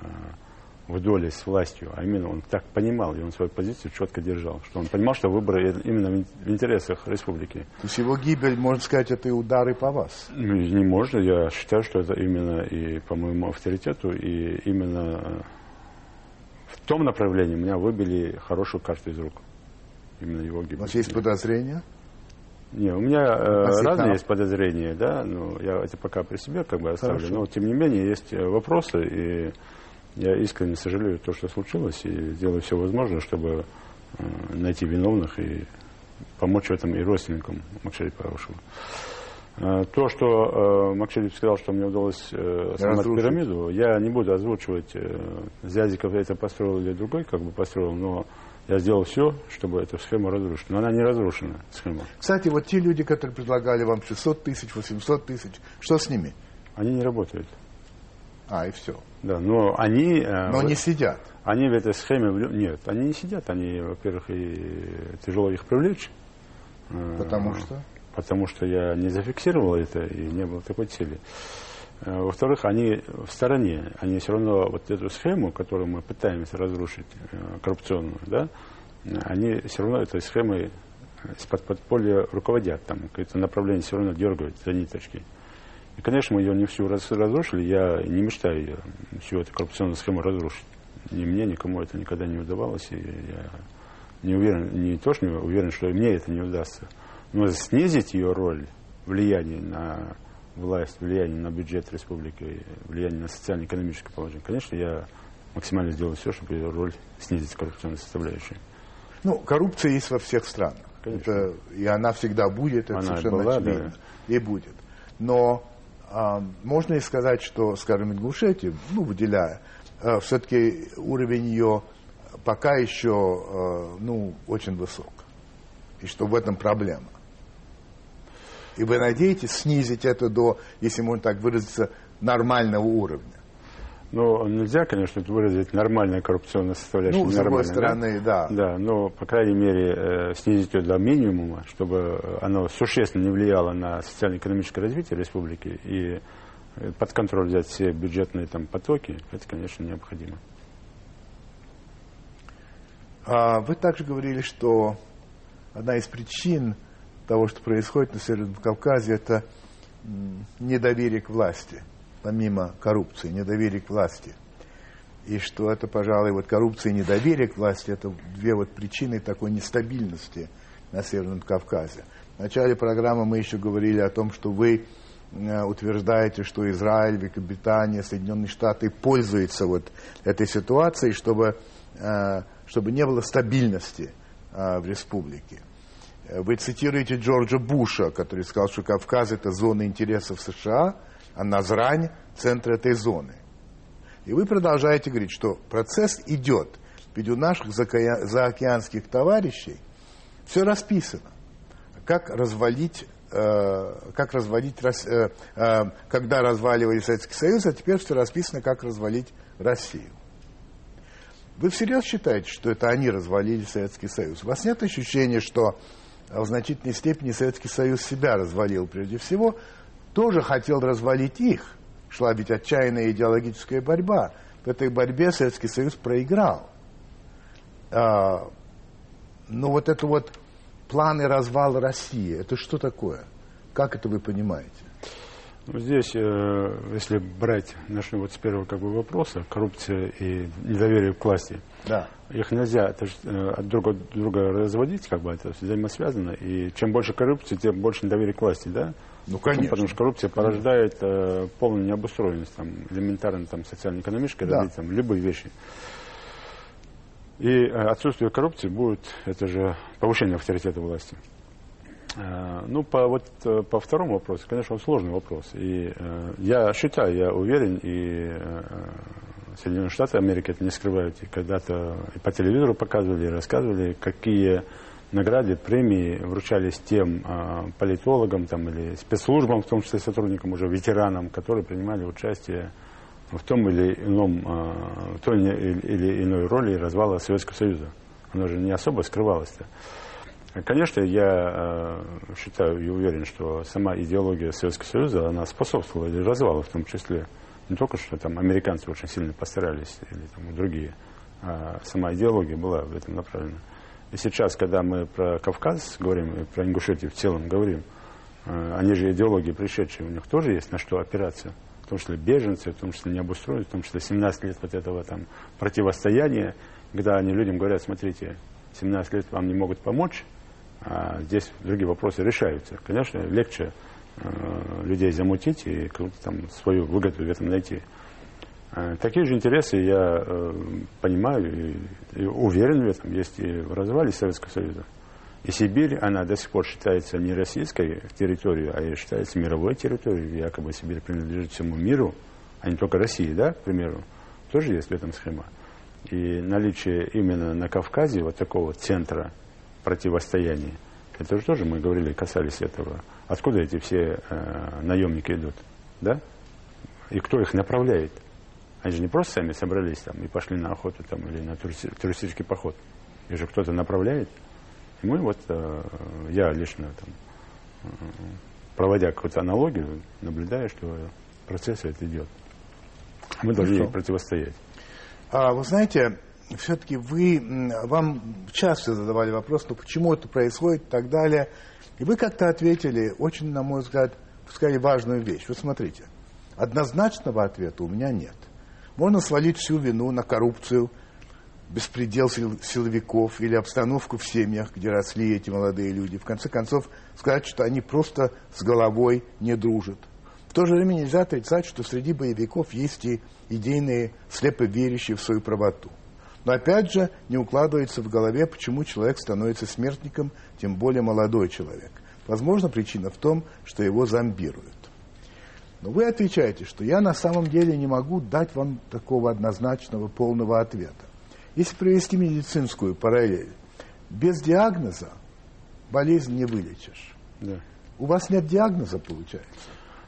э, в доле с властью, а именно он так понимал, и он свою позицию четко держал, что он понимал, что выборы именно в интересах республики. То есть его гибель, можно сказать, это и удары по вас? Ну, не можно, я считаю, что это именно и по моему авторитету, и именно в том направлении меня выбили хорошую карту из рук. Именно его гибель. У вас есть подозрения? Не, у меня э, разные есть подозрения, да, но я это пока при себе как бы оставлю, Хорошо. но тем не менее есть э, вопросы, и я искренне сожалею то, что случилось, и делаю все возможное, чтобы э, найти виновных и помочь в этом и родственникам Макшари Парушева. Э, то, что э, Макшериф сказал, что мне удалось э, сломать пирамиду, я не буду озвучивать, э, Зязиков это построил или другой, как бы построил, но я сделал все, чтобы эту схему разрушить. Но она не разрушена, схема. Кстати, вот те люди, которые предлагали вам 600 тысяч, 800 тысяч, что с ними? Они не работают. А, и все. Да, но они... Э, но не сидят. Они в этой схеме... Нет, они не сидят. Они, во-первых, и тяжело их привлечь. Э, Потому что? Потому что я не зафиксировал это и не было такой цели. Э, во-вторых, они в стороне. Они все равно вот эту схему, которую мы пытаемся разрушить, коррупционную, да, они все равно этой схемой из-под подполья руководят. Там какое-то направление все равно дергают за ниточки. И, конечно, мы ее не всю разрушили. Я не мечтаю всю эту коррупционную схему разрушить. Ни мне, никому это никогда не удавалось. И я не уверен, не то, что не уверен, что мне это не удастся. Но снизить ее роль, влияние на власть, влияние на бюджет республики, влияние на социально-экономическое положение, конечно, я максимально сделаю все, чтобы ее роль снизить коррупционной составляющей. Ну, коррупция есть во всех странах. Конечно. Это, и она всегда будет, это она совершенно была, очевидно. Да. И будет. Но а, можно и сказать, что, скажем, Ингушетия, ну, выделяя, а, все-таки уровень ее пока еще, а, ну, очень высок. И что в этом проблема. И вы надеетесь снизить это до, если можно так выразиться, нормального уровня? Ну, нельзя, конечно, выразить нормальная коррупционная составляющая. Ну, с другой стороны, да. да. Да, но, по крайней мере, э, снизить ее до минимума, чтобы оно существенно не влияло на социально-экономическое развитие республики и э, под контроль взять все бюджетные там потоки, это, конечно, необходимо. А вы также говорили, что одна из причин того, что происходит на Северном Кавказе, это недоверие к власти – помимо коррупции, недоверие к власти. И что это, пожалуй, вот коррупция и недоверие к власти, это две вот причины такой нестабильности на Северном Кавказе. В начале программы мы еще говорили о том, что вы э, утверждаете, что Израиль, Великобритания, Соединенные Штаты пользуются вот этой ситуацией, чтобы, э, чтобы не было стабильности э, в республике. Вы цитируете Джорджа Буша, который сказал, что Кавказ это зона интересов США, а Назрань – центр этой зоны. И вы продолжаете говорить, что процесс идет, ведь у наших заокеанских товарищей все расписано. Как развалить, э, как развалить э, э, когда разваливали Советский Союз, а теперь все расписано, как развалить Россию. Вы всерьез считаете, что это они развалили Советский Союз? У вас нет ощущения, что в значительной степени Советский Союз себя развалил прежде всего, тоже хотел развалить их. Шла ведь отчаянная идеологическая борьба. В этой борьбе Советский Союз проиграл. А, но вот это вот планы развала России, это что такое? Как это вы понимаете? Здесь, э, если брать, начну вот с первого как бы вопроса, коррупция и недоверие к власти, Да. их нельзя это ж, э, от друг от друга разводить, как бы это взаимосвязано, и чем больше коррупции, тем больше недоверие к власти, да? Ну, Почему? конечно. Потому что коррупция порождает э, полную необустроенность, там, элементарно там, социально-экономическое Да. развитие, там, любые вещи. И э, отсутствие коррупции будет, это же повышение авторитета власти. Э, Ну, по, вот, э, по второму вопросу, конечно, он сложный вопрос. И э, я считаю, я уверен, и э, Соединенные Штаты Америки это не скрывают. И когда-то и по телевизору показывали, и рассказывали, какие награды, премии вручались тем э, политологам там, или спецслужбам, в том числе сотрудникам, уже ветеранам, которые принимали участие в том или ином, э, в той или иной роли развала Советского Союза. Оно же не особо скрывалось-то. Конечно, я э, считаю и уверен, что сама идеология Советского Союза, она способствовала или развалу в том числе. Не только, что там американцы очень сильно постарались, или там другие, а сама идеология была в этом направлена. И сейчас, когда мы про Кавказ говорим, и про Ингушетию в целом говорим, э, они же идеологии пришедшие, у них тоже есть на что опираться. В том числе беженцы, в том числе необустроенные, в том числе 17 лет вот этого там противостояния, когда они людям говорят, смотрите, 17 лет вам не могут помочь, а здесь другие вопросы решаются. Конечно, легче э, людей замутить и какую-то там свою выгоду в этом найти. Э, такие же интересы я э, понимаю и, уверен в этом, есть и в развале Советского Союза. И Сибирь, она до сих пор считается не российской территорией, а считается мировой территорией. Якобы Сибирь принадлежит всему миру, а не только России, да, к примеру. Тоже есть в этом схема. И наличие именно на Кавказе вот такого центра противостояния, это же тоже мы говорили, касались этого. Откуда эти все э, наемники идут, да? И кто их направляет? Они же не просто сами собрались там и пошли на охоту там или на туристи- туристический поход. Их же кто-то направляет. И мы вот, э, я лично там, э, проводя какую-то аналогию, наблюдаю, что процесс этот идет. Мы должны ей Хорошо. противостоять. А, вы знаете, все-таки вы, вам часто задавали вопрос, ну почему это происходит и так далее. И вы как-то ответили, очень, на мой взгляд, сказали важную вещь. Вот смотрите, однозначного ответа у меня нет. Можно свалить всю вину на коррупцию, беспредел сил- силовиков или обстановку в семьях, где росли эти молодые люди. В конце концов, сказать, что они просто с головой не дружат. В то же время нельзя отрицать, что среди боевиков есть и идейные, слепо верящие в свою правоту. Но опять же, не укладывается в голове, почему человек становится смертником, тем более молодой человек. Возможно, причина в том, что его зомбируют. Но вы отвечаете, что я на самом деле не могу дать вам такого однозначного, полного ответа. Если провести медицинскую параллель, без диагноза болезнь не вылечишь. Да. У вас нет диагноза, получается?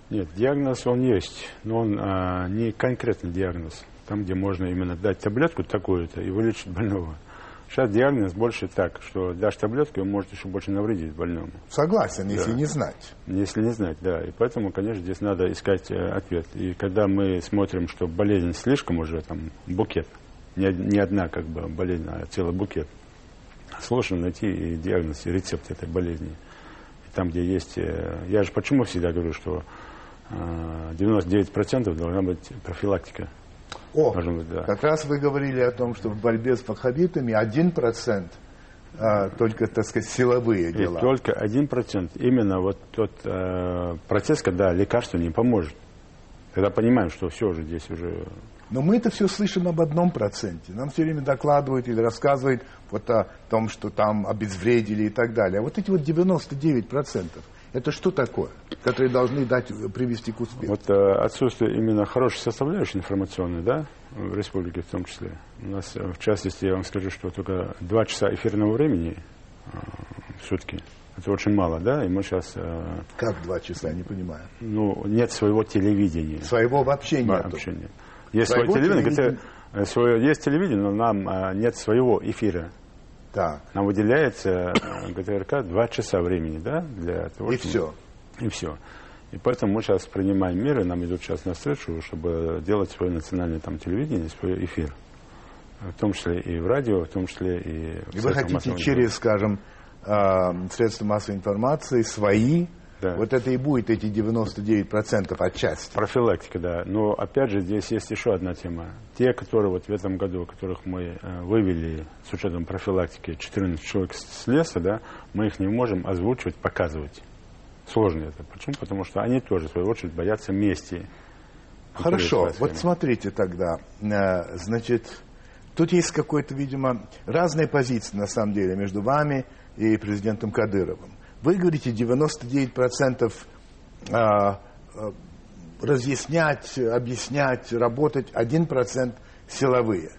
Нет, диагноз он есть, но он а, не конкретный диагноз. Там, где можно именно дать таблетку такую-то и вылечить больного. Сейчас диагноз больше так, что дашь таблетку, и может еще больше навредить больному. Согласен, если Да. не знать. Если не знать, да. И поэтому, конечно, здесь надо искать э, ответ. И когда мы смотрим, что болезнь слишком уже там букет, не, не одна как бы болезнь, а целый букет, сложно найти и диагноз, и рецепт этой болезни. И там, где есть... э, Я же почему всегда говорю, что э, 99% должна быть профилактика. О, Должна быть, да. как раз вы говорили о том, что в борьбе с ваххабитами 1% а, только, так сказать, силовые И дела. только 1% именно вот тот э, процесс, когда лекарство не поможет. Когда понимаем, что все уже здесь уже Но мы это все слышим об одном проценте. Нам все время докладывают или рассказывают вот о том, что там обезвредили и так далее. А вот эти вот 99%, это что такое, которые должны дать, привести к успеху? Вот э, отсутствие именно хорошей составляющей информационной, да, в республике в том числе. У нас, э, в частности, я вам скажу, что только два часа эфирного времени э, в сутки. Это очень мало, да, и мы сейчас, э, Как два часа, не понимаю. ну, нет своего телевидения. Своего вообще Да, нету. вообще нет. Есть Своего свое телевидение, хотя, э, свое, есть телевидение, но нам э, нет своего эфира. Так, Нам выделяется э, ГТРК два часа времени, да, для того, и чтобы- все. И все. И поэтому мы сейчас принимаем меры, нам идут сейчас навстречу, чтобы делать свое национальное там телевидение, свой эфир. В том числе и в радио, в том числе и в И вы хотите через, скажем, а, средства массовой информации свои Да. Вот это и будет эти 99% отчасти. Профилактика, да. Но опять же, здесь есть еще одна тема. Те, которые вот в этом году, которых мы э, вывели с учетом профилактики 14 человек с леса, да, мы их не можем озвучивать, показывать. Сложно это. Почему? Потому что они тоже, в свою очередь, боятся мести. Хорошо, вот смотрите тогда, э, значит, тут есть какой-то, видимо, разные позиции, на самом деле, между вами и президентом Кадыровым. Вы говорите 99% а, а, разъяснять, объяснять, работать, 1% силовые.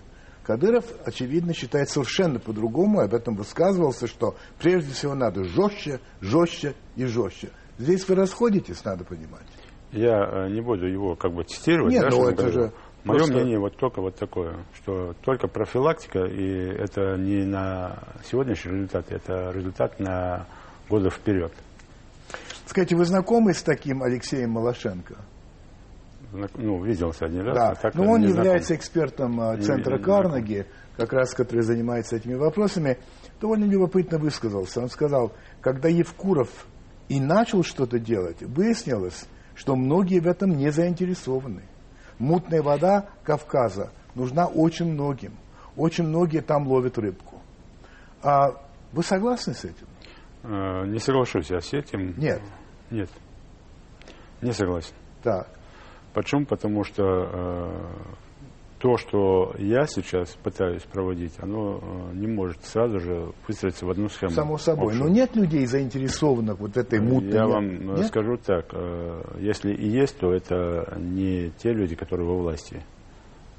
Кадыров, очевидно, считает совершенно по-другому, об этом высказывался, что прежде всего надо жестче, жестче и жестче. Здесь вы расходитесь, надо понимать. Я э, не буду его как бы тестировать. Нет, да, ну это говорю. же Мое просто- мнение вот только вот такое, что только профилактика, и это не на сегодняшний результат, это результат на годы вперед. Скажите, вы знакомы с таким Алексеем Малашенко? Ну, виделся один раз. Да, а так но не он знаком. является экспертом а, Не- центра не Карнеги, как раз который занимается этими вопросами, довольно любопытно высказался. Он сказал, когда Евкуров и начал что-то делать, выяснилось, что многие в этом не заинтересованы. Мутная вода Кавказа нужна очень многим. Очень многие там ловят рыбку. А вы согласны с этим? Э, Не соглашусь я с этим. Нет. Нет. Не согласен. Так. Почему? Потому что э, то, что я сейчас пытаюсь проводить, оно э, не может сразу же выстроиться в одну схему. Само собой. общую. Но нет людей, заинтересованных вот этой мутной... Я нет? вам э, Нет? скажу так, э, если и есть, то это не те люди, которые во власти,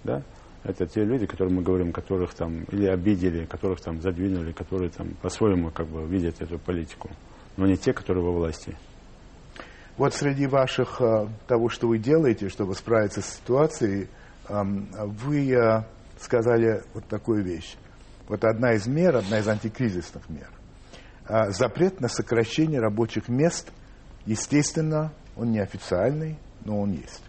да? Это те люди, которые мы говорим, которых там или обидели, которых там задвинули, которые там по-своему как бы видят эту политику, но не те, которые во власти. Вот среди ваших э, того, что вы делаете, чтобы справиться с ситуацией, эм, вы э, сказали вот такую вещь. Вот одна из мер, одна из антикризисных мер. Э, Запрет на сокращение рабочих мест, естественно, он неофициальный, но он есть.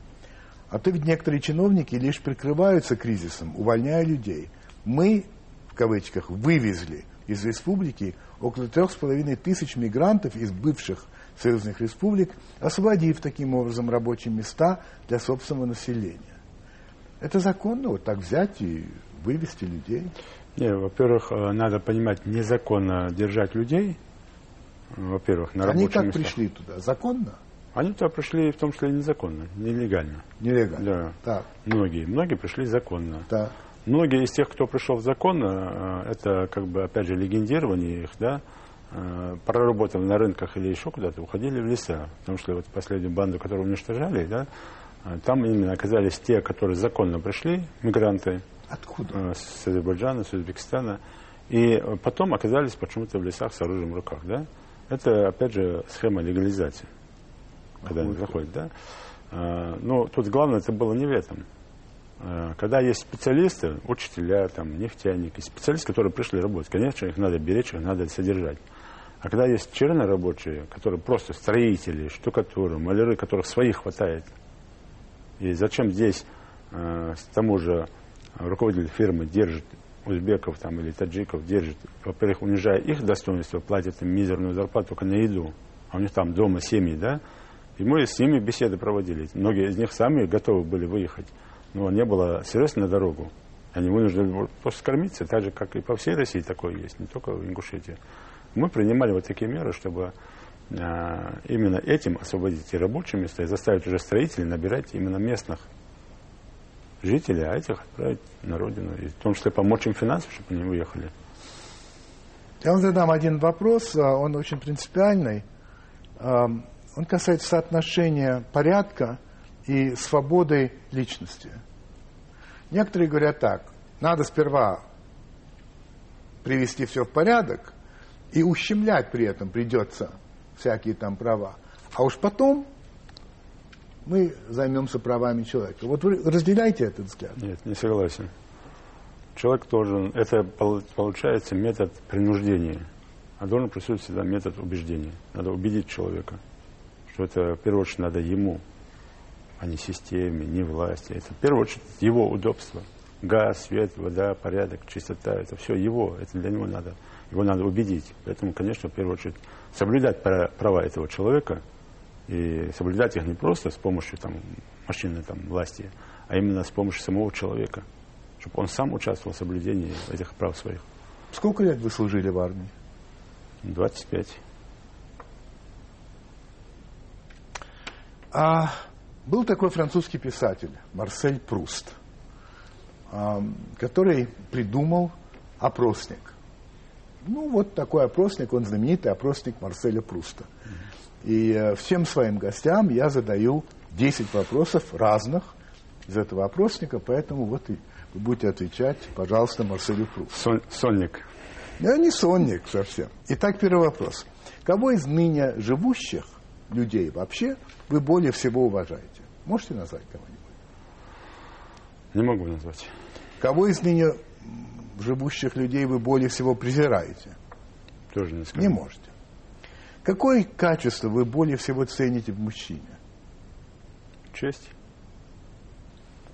А то ведь некоторые чиновники лишь прикрываются кризисом, увольняя людей. Мы, в кавычках, вывезли из республики около трех с половиной тысяч мигрантов из бывших союзных республик, освободив таким образом рабочие места для собственного населения. Это законно вот так взять и вывести людей? Не, во-первых, э, надо понимать, незаконно держать людей, во-первых, на Они рабочих как местах. пришли туда? Законно? Они туда пришли в том числе незаконно, нелегально. Нелегально? Да. Так, Многие. Многие пришли законно. так. Многие из тех, кто пришел законно, э, это как бы опять же легендирование их, да, э, проработав на рынках или еще куда-то, уходили в леса. Потому что вот последнюю банду, которую уничтожали, да, э, там именно оказались те, которые законно пришли, мигранты Откуда? с Азербайджана, с Узбекистана, и потом оказались почему-то в лесах с оружием в руках, да. Это, опять же, схема легализации, когда они заходят, да. Э, Но тут главное, это было не в этом. Э, Когда есть специалисты, учителя, там, нефтяники, специалисты, которые пришли работать, конечно, их надо беречь, их надо содержать. А когда есть чернорабочие, которые просто строители, штукатуры, маляры, которых своих хватает, и зачем здесь э, с тому же руководитель фирмы держит узбеков там, или таджиков, держит, во-первых, унижая их достоинство, платит им мизерную зарплату только на еду, а у них там дома семьи, да, и мы с ними беседы проводили. Многие из них сами готовы были выехать, но не было средств на дорогу. Они вынуждены были просто скормиться, так же, как и по всей России такое есть, не только в Ингушетии. Мы принимали вот такие меры, чтобы э, именно этим освободить эти рабочие места и заставить уже строителей набирать именно местных жителей, а этих отправить на родину. И в том числе помочь им финансово, чтобы они уехали. Я вам задам один вопрос, а, он очень принципиальный. Он касается соотношения порядка и свободы личности. Некоторые говорят так, надо сперва привести все в порядок, и ущемлять при этом придется всякие там права. А уж потом мы займемся правами человека. Вот вы разделяете этот взгляд? Нет, не согласен. Человек должен, это пол- получается метод принуждения, а должен присутствовать всегда метод убеждения. Надо убедить человека, что это в первую очередь надо ему, а не системе, не власти. Это в первую очередь его удобство. Газ, свет, вода, порядок, чистота, это все его, это для него надо, его надо убедить. Поэтому, конечно, в первую очередь соблюдать пра- права этого человека, И соблюдать их не просто с помощью там, машины там, власти, а именно с помощью самого человека, чтобы он сам участвовал в соблюдении этих прав своих. Сколько лет вы служили в армии? 25. А был такой французский писатель Марсель Пруст, а, который придумал опросник. Ну, вот такой опросник, он знаменитый опросник Марселя Пруста. И э, всем своим гостям я задаю 10 вопросов разных из этого опросника, поэтому вот и вы будете отвечать, пожалуйста, Марселю Прусту. Сон, сонник. Я не сонник совсем. Итак, первый вопрос. Кого из ныне живущих людей вообще вы более всего уважаете? Можете назвать кого-нибудь? Не могу назвать. Кого из ныне живущих людей вы более всего презираете? Тоже не скажу. Не можете. Какое качество вы более всего цените в мужчине? Честь.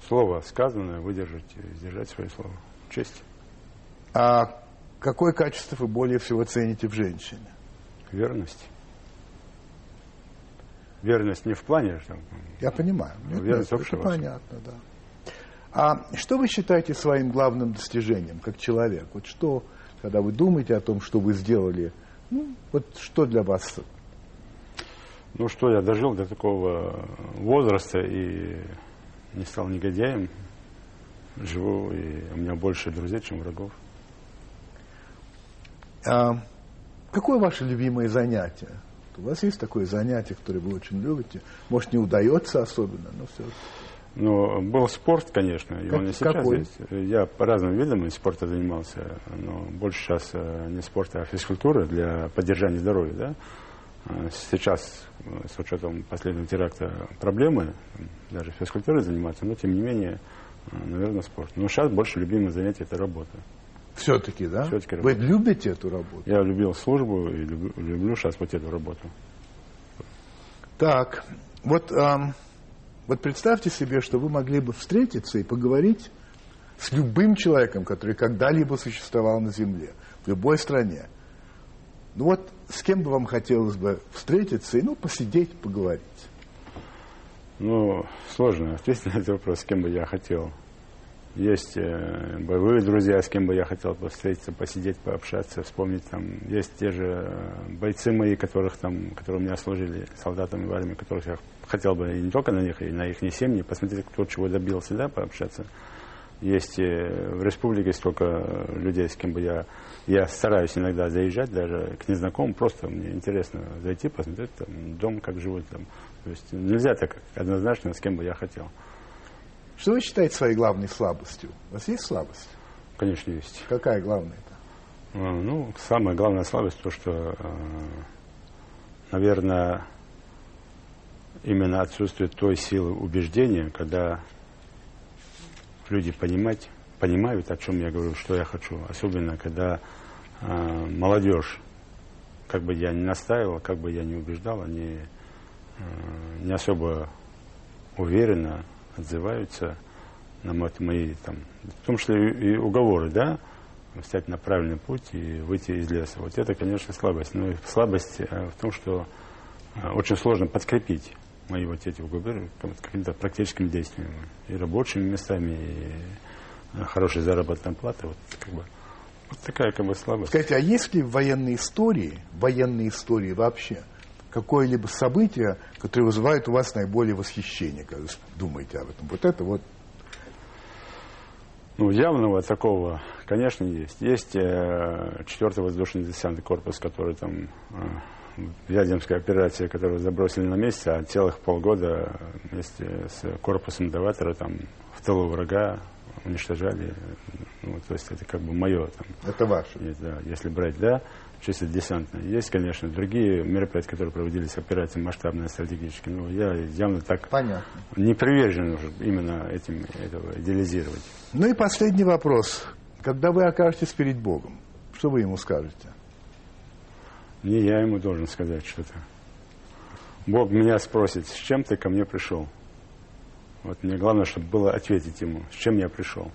Слово сказанное, выдержать, сдержать свое слово. Честь. А какое качество вы более всего цените в женщине? Верность. Верность не в плане, что... Я понимаю. Нет, Верность нет, это понятно, да. А что вы считаете своим главным достижением, как человек? Вот что, когда вы думаете о том, что вы сделали, ну, вот что для вас? Ну что, я дожил до такого возраста и не стал негодяем. Живу, и у меня больше друзей, чем врагов. А, какое ваше любимое занятие? У вас есть такое занятие, которое вы очень любите? Может, не удается особенно, но все. Ну, был спорт, конечно, и Как- он и сейчас какой? есть. Я по разным видам спорта занимался, но больше сейчас э, не спорта, а физкультуры для поддержания здоровья, да. А Сейчас, э, с учетом последнего теракта, проблемы, даже физкультурой заниматься, но тем не менее, э, наверное, спорт. Но сейчас больше любимое занятие это работа. Все-таки, да? Всё-таки вы любите эту работу? Я любил службу и люблю, люблю сейчас вот эту работу. Так, вот, ам, вот представьте себе, что вы могли бы встретиться и поговорить с любым человеком, который когда-либо существовал на Земле, в любой стране. Ну вот с кем бы вам хотелось бы встретиться и, ну, посидеть, поговорить? Ну, сложно ответить на этот вопрос, с кем бы я хотел. Есть э, боевые друзья, с кем бы я хотел бы встретиться, посидеть, пообщаться, вспомнить там. Есть те же э, бойцы мои, которых там, которые у меня служили солдатами в армии, которых я хотел бы и не только на них, и на их семьи, посмотреть, кто чего добился, да, пообщаться. Есть э, в республике столько людей, с кем бы я... Я стараюсь иногда заезжать даже к незнакомым, просто мне интересно зайти, посмотреть там, дом, как живут там. То есть нельзя так однозначно, с кем бы я хотел. Что вы считаете своей главной слабостью? У вас есть слабость? Конечно, есть. Какая главная-то? А, Ну, самая главная слабость то, что, э, наверное, именно отсутствие той силы убеждения, когда люди понимать, понимают, о чем я говорю, что я хочу. Особенно, когда э, молодежь, как бы я ни настаивал, как бы я ни убеждал, они э, не особо уверенно отзываются на мо- мои, там, в том числе и уговоры, да, встать на правильный путь и выйти из леса. Вот это, конечно, слабость. Но слабость э, в том, что э, очень сложно подкрепить мои вот эти уговоры какими-то практическими действиями. И рабочими местами, и э, хорошей заработной платой. Вот, как бы, вот такая как бы слабость. Скажите, а есть ли в военной истории, в военной истории вообще, какое-либо событие, которое вызывает у вас наиболее восхищение, когда вы думаете об этом? Вот это вот Ну, явного такого, конечно, есть. Есть э, 4 воздушный десантный корпус, который там э, в Вяземской операции, которую забросили на месте, а целых полгода вместе с корпусом Даватора там в тылу врага уничтожали. Ну, то есть это как бы мое там. это ваше. Да, если брать, да, чисто десантно. Есть, конечно, другие мероприятия, которые проводились, операции масштабные, стратегические. Но я явно так Понятно. не привержен уже именно этим этого идеализировать. Ну и последний вопрос. Когда вы окажетесь перед Богом, что вы ему скажете? Не я ему должен сказать что-то. Бог меня спросит, с чем ты ко мне пришел? Вот мне главное, чтобы было ответить ему, с чем я пришел.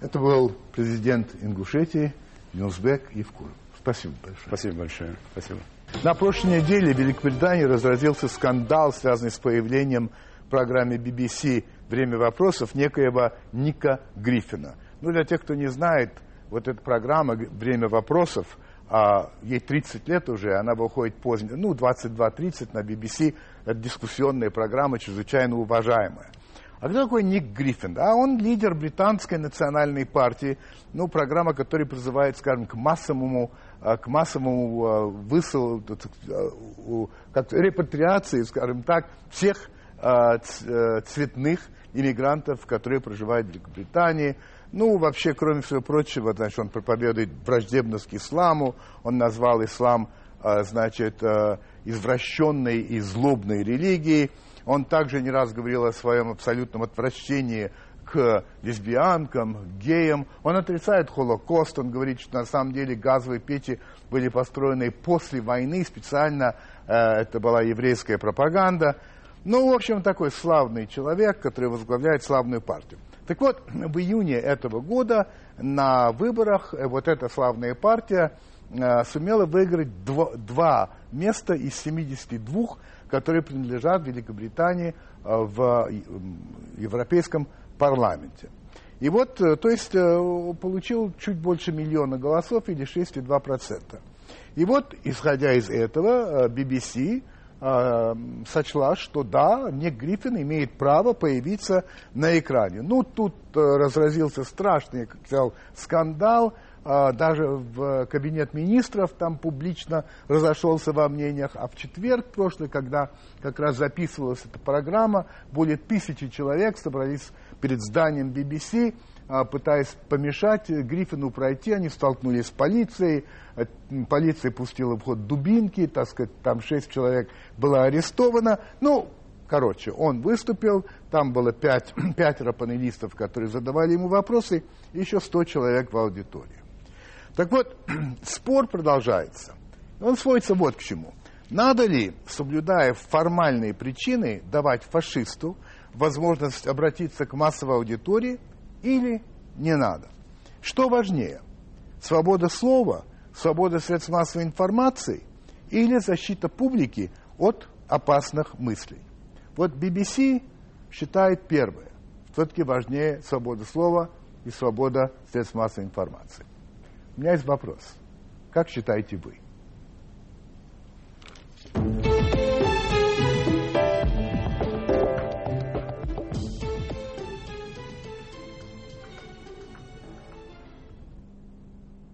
Это был президент Ингушетии Нилсбек Евкуров. Спасибо большое. Спасибо большое. Спасибо. На прошлой неделе в Великобритании разразился скандал, связанный с появлением в программе BBC «Время вопросов» некоего Ника Гриффина. Ну, для тех, кто не знает, вот эта программа «Время вопросов», а, ей 30 лет уже, она выходит поздно, ну, 22-30 на BBC, это дискуссионная программа, чрезвычайно уважаемая. А кто такой Ник Гриффин? А он лидер британской национальной партии, ну, программа, которая призывает, скажем, к массовому, а, к массовому а, высыл, а, как репатриации, скажем так, всех э, цветных иммигрантов, которые проживают в Великобритании. Ну, вообще, кроме всего прочего, значит, он проповедует враждебность к исламу, он назвал ислам, значит, извращенной и злобной религией. Он также не раз говорил о своем абсолютном отвращении к лесбиянкам, геям. Он отрицает Холокост, он говорит, что на самом деле газовые печи были построены после войны, специально э, это была еврейская пропаганда. Ну, в общем, такой славный человек, который возглавляет славную партию. Так вот, в июне этого года на выборах э, вот эта славная партия э, сумела выиграть два, два места из 72, которые принадлежат Великобритании э, в Европейском парламенте. И вот, э, то есть, э, получил чуть больше миллиона голосов или 6,2%. И вот, исходя из этого, BBC сочла, что да, Ник Гриффин имеет право появиться на экране. Ну, тут разразился страшный, как сказал, скандал, даже в кабинет министров там публично разошелся во мнениях, а в четверг прошлый, когда как раз записывалась эта программа, более тысячи человек собрались перед зданием BBC, а, пытаясь помешать Гриффину пройти, они столкнулись с полицией, э, полиция пустила в ход дубинки, так сказать, там шесть человек было арестовано, ну, Короче, он выступил, там было пять, пятеро панелистов, которые задавали ему вопросы, и еще сто человек в аудитории. Так вот, спор продолжается. Он сводится вот к чему. Надо ли, соблюдая формальные причины, давать фашисту возможность обратиться к массовой аудитории или не надо? Что важнее? Свобода слова, свобода средств массовой информации или защита публики от опасных мыслей? Вот BBC считает первое. Все-таки важнее свобода слова и свобода средств массовой информации. У меня есть вопрос. Как считаете вы? thank you